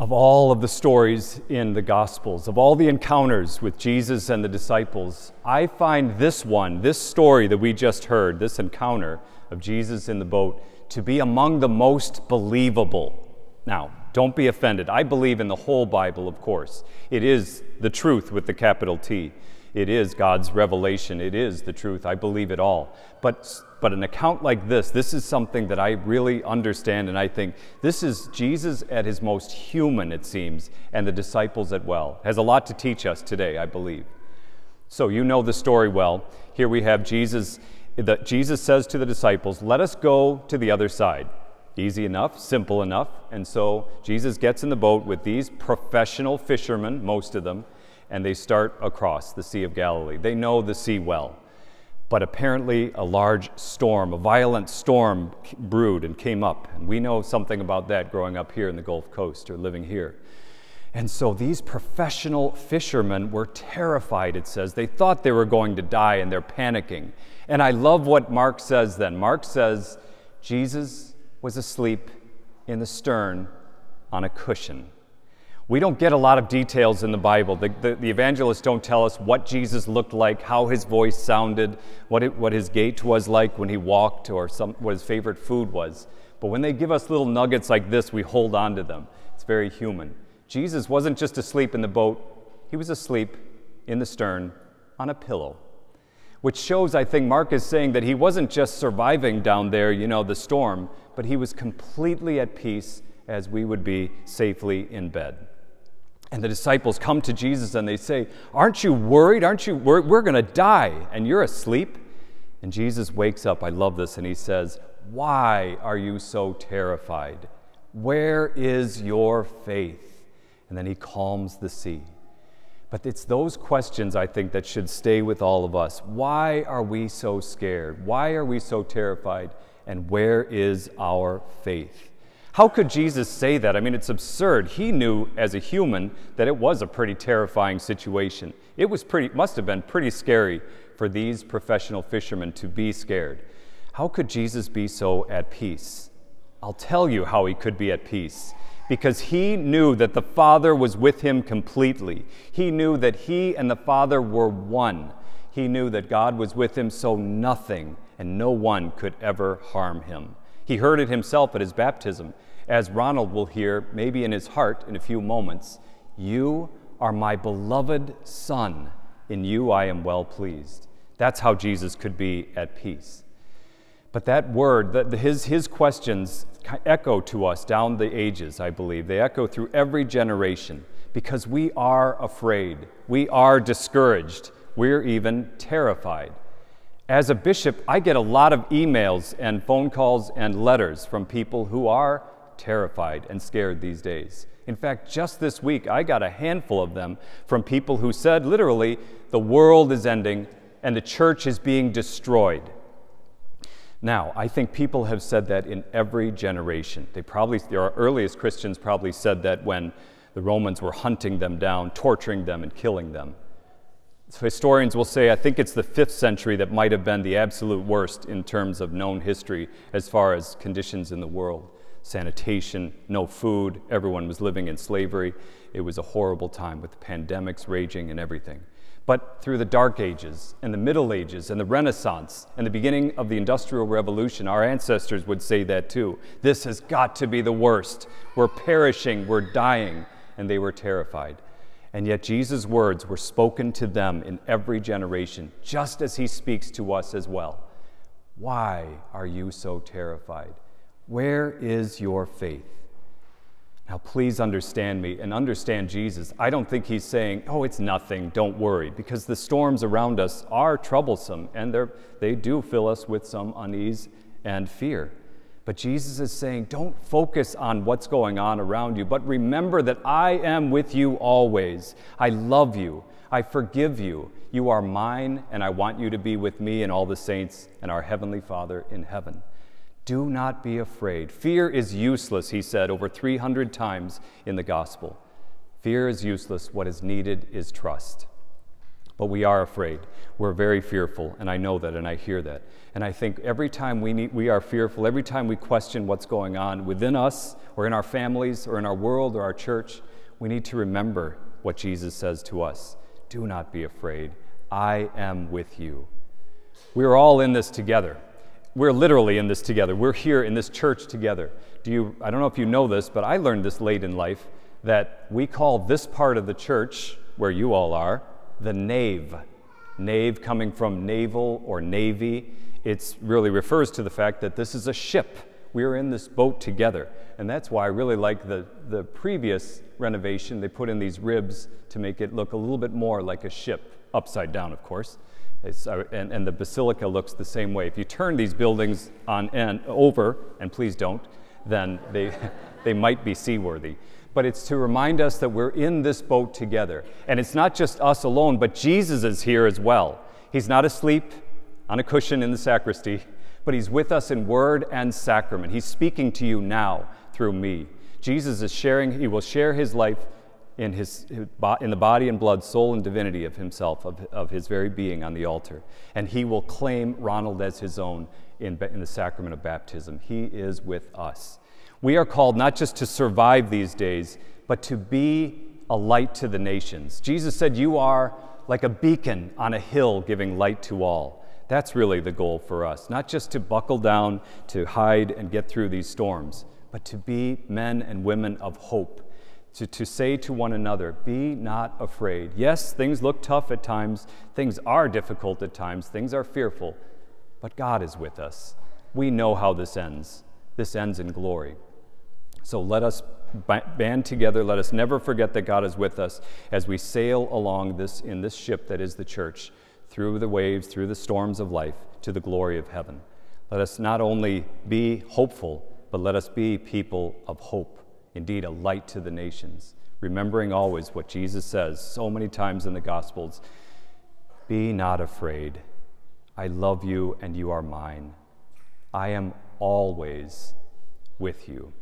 Of all of the stories in the Gospels, of all the encounters with Jesus and the disciples, I find this one, this story that we just heard, this encounter of Jesus in the boat, to be among the most believable. Now, don't be offended. I believe in the whole Bible, of course. It is the truth with the capital T. It is God's revelation. It is the truth. I believe it all. But, but an account like this, this is something that I really understand, and I think this is Jesus at his most human, it seems, and the disciples as well. Has a lot to teach us today, I believe. So you know the story well. Here we have Jesus. That Jesus says to the disciples, Let us go to the other side. Easy enough, simple enough. And so Jesus gets in the boat with these professional fishermen, most of them, and they start across the Sea of Galilee. They know the sea well. But apparently, a large storm, a violent storm, brewed and came up. And we know something about that growing up here in the Gulf Coast or living here. And so these professional fishermen were terrified, it says. They thought they were going to die and they're panicking. And I love what Mark says then. Mark says, Jesus was asleep in the stern on a cushion. We don't get a lot of details in the Bible. The, the, the, evangelists don't tell us what Jesus looked like, how his voice sounded, what, it, what his gait was like when he walked, or some, what his favorite food was. But when they give us little nuggets like this, we hold on to them. It's very human. Jesus wasn't just asleep in the boat, he was asleep in the stern on a pillow. Which shows, I think, Mark is saying that he wasn't just surviving down there, you know, the storm, but he was completely at peace as we would be safely in bed. And the disciples come to Jesus and they say, Aren't you worried? Aren't you worried? We're going to die and you're asleep. And Jesus wakes up. I love this. And he says, Why are you so terrified? Where is your faith? And then he calms the sea. But it's those questions, I think, that should stay with all of us. Why are we so scared? Why are we so terrified? And where is our faith? How could Jesus say that? I mean, it's absurd. He knew as a human that it was a pretty terrifying situation. It was pretty, must have been pretty scary for these professional fishermen to be scared. How could Jesus be so at peace? I'll tell you how he could be at peace. Because he knew that the Father was with him completely. He knew that he and the Father were one. He knew that God was with him, so nothing and no one could ever harm him. He heard it himself at his baptism, as Ronald will hear, maybe in his heart in a few moments You are my beloved Son. In you I am well pleased. That's how Jesus could be at peace. But that word, the, his, his questions echo to us down the ages, I believe. They echo through every generation because we are afraid. We are discouraged. We're even terrified. As a bishop, I get a lot of emails and phone calls and letters from people who are terrified and scared these days. In fact, just this week, I got a handful of them from people who said literally, the world is ending and the church is being destroyed. Now, I think people have said that in every generation. They probably, our earliest Christians probably said that when the Romans were hunting them down, torturing them, and killing them. So historians will say, I think it's the fifth century that might have been the absolute worst in terms of known history as far as conditions in the world. Sanitation, no food, everyone was living in slavery. It was a horrible time with pandemics raging and everything. But through the Dark Ages and the Middle Ages and the Renaissance and the beginning of the Industrial Revolution, our ancestors would say that too. This has got to be the worst. We're perishing, we're dying, and they were terrified. And yet, Jesus' words were spoken to them in every generation, just as he speaks to us as well. Why are you so terrified? Where is your faith? Now, please understand me and understand Jesus. I don't think he's saying, oh, it's nothing, don't worry, because the storms around us are troublesome and they do fill us with some unease and fear. But Jesus is saying, don't focus on what's going on around you, but remember that I am with you always. I love you. I forgive you. You are mine, and I want you to be with me and all the saints and our Heavenly Father in heaven. Do not be afraid. Fear is useless, he said over 300 times in the gospel. Fear is useless. What is needed is trust. But we are afraid. We're very fearful, and I know that, and I hear that. And I think every time we, need, we are fearful, every time we question what's going on within us, or in our families, or in our world, or our church, we need to remember what Jesus says to us Do not be afraid. I am with you. We're all in this together. We're literally in this together. We're here in this church together. Do you, I don't know if you know this, but I learned this late in life that we call this part of the church, where you all are, the nave. Nave coming from naval or navy. It really refers to the fact that this is a ship. We're in this boat together. And that's why I really like the, the previous renovation. They put in these ribs to make it look a little bit more like a ship, upside down, of course. Uh, and, and, the basilica looks the same way. If you turn these buildings on and over, and please don't, then they, they might be seaworthy but it's to remind us that we're in this boat together. And it's not just us alone, but Jesus is here as well. He's not asleep on a cushion in the sacristy, but He's with us in word and sacrament. He's speaking to you now through me. Jesus is sharing, He will share His life in, his, in the body and blood, soul, and divinity of Himself, of, of His very being on the altar. And He will claim Ronald as His own in, in the sacrament of baptism. He is with us. We are called not just to survive these days, but to be a light to the nations. Jesus said, You are like a beacon on a hill giving light to all. That's really the goal for us, not just to buckle down, to hide and get through these storms, but to be men and women of hope. To, to say to one another, Be not afraid. Yes, things look tough at times, things are difficult at times, things are fearful, but God is with us. We know how this ends. This ends in glory. So let us band together. Let us never forget that God is with us as we sail along this in this ship that is the church through the waves, through the storms of life to the glory of heaven. Let us not only be hopeful, but let us be people of hope, indeed a light to the nations, remembering always what Jesus says so many times in the Gospels Be not afraid. I love you and you are mine. I am always with you.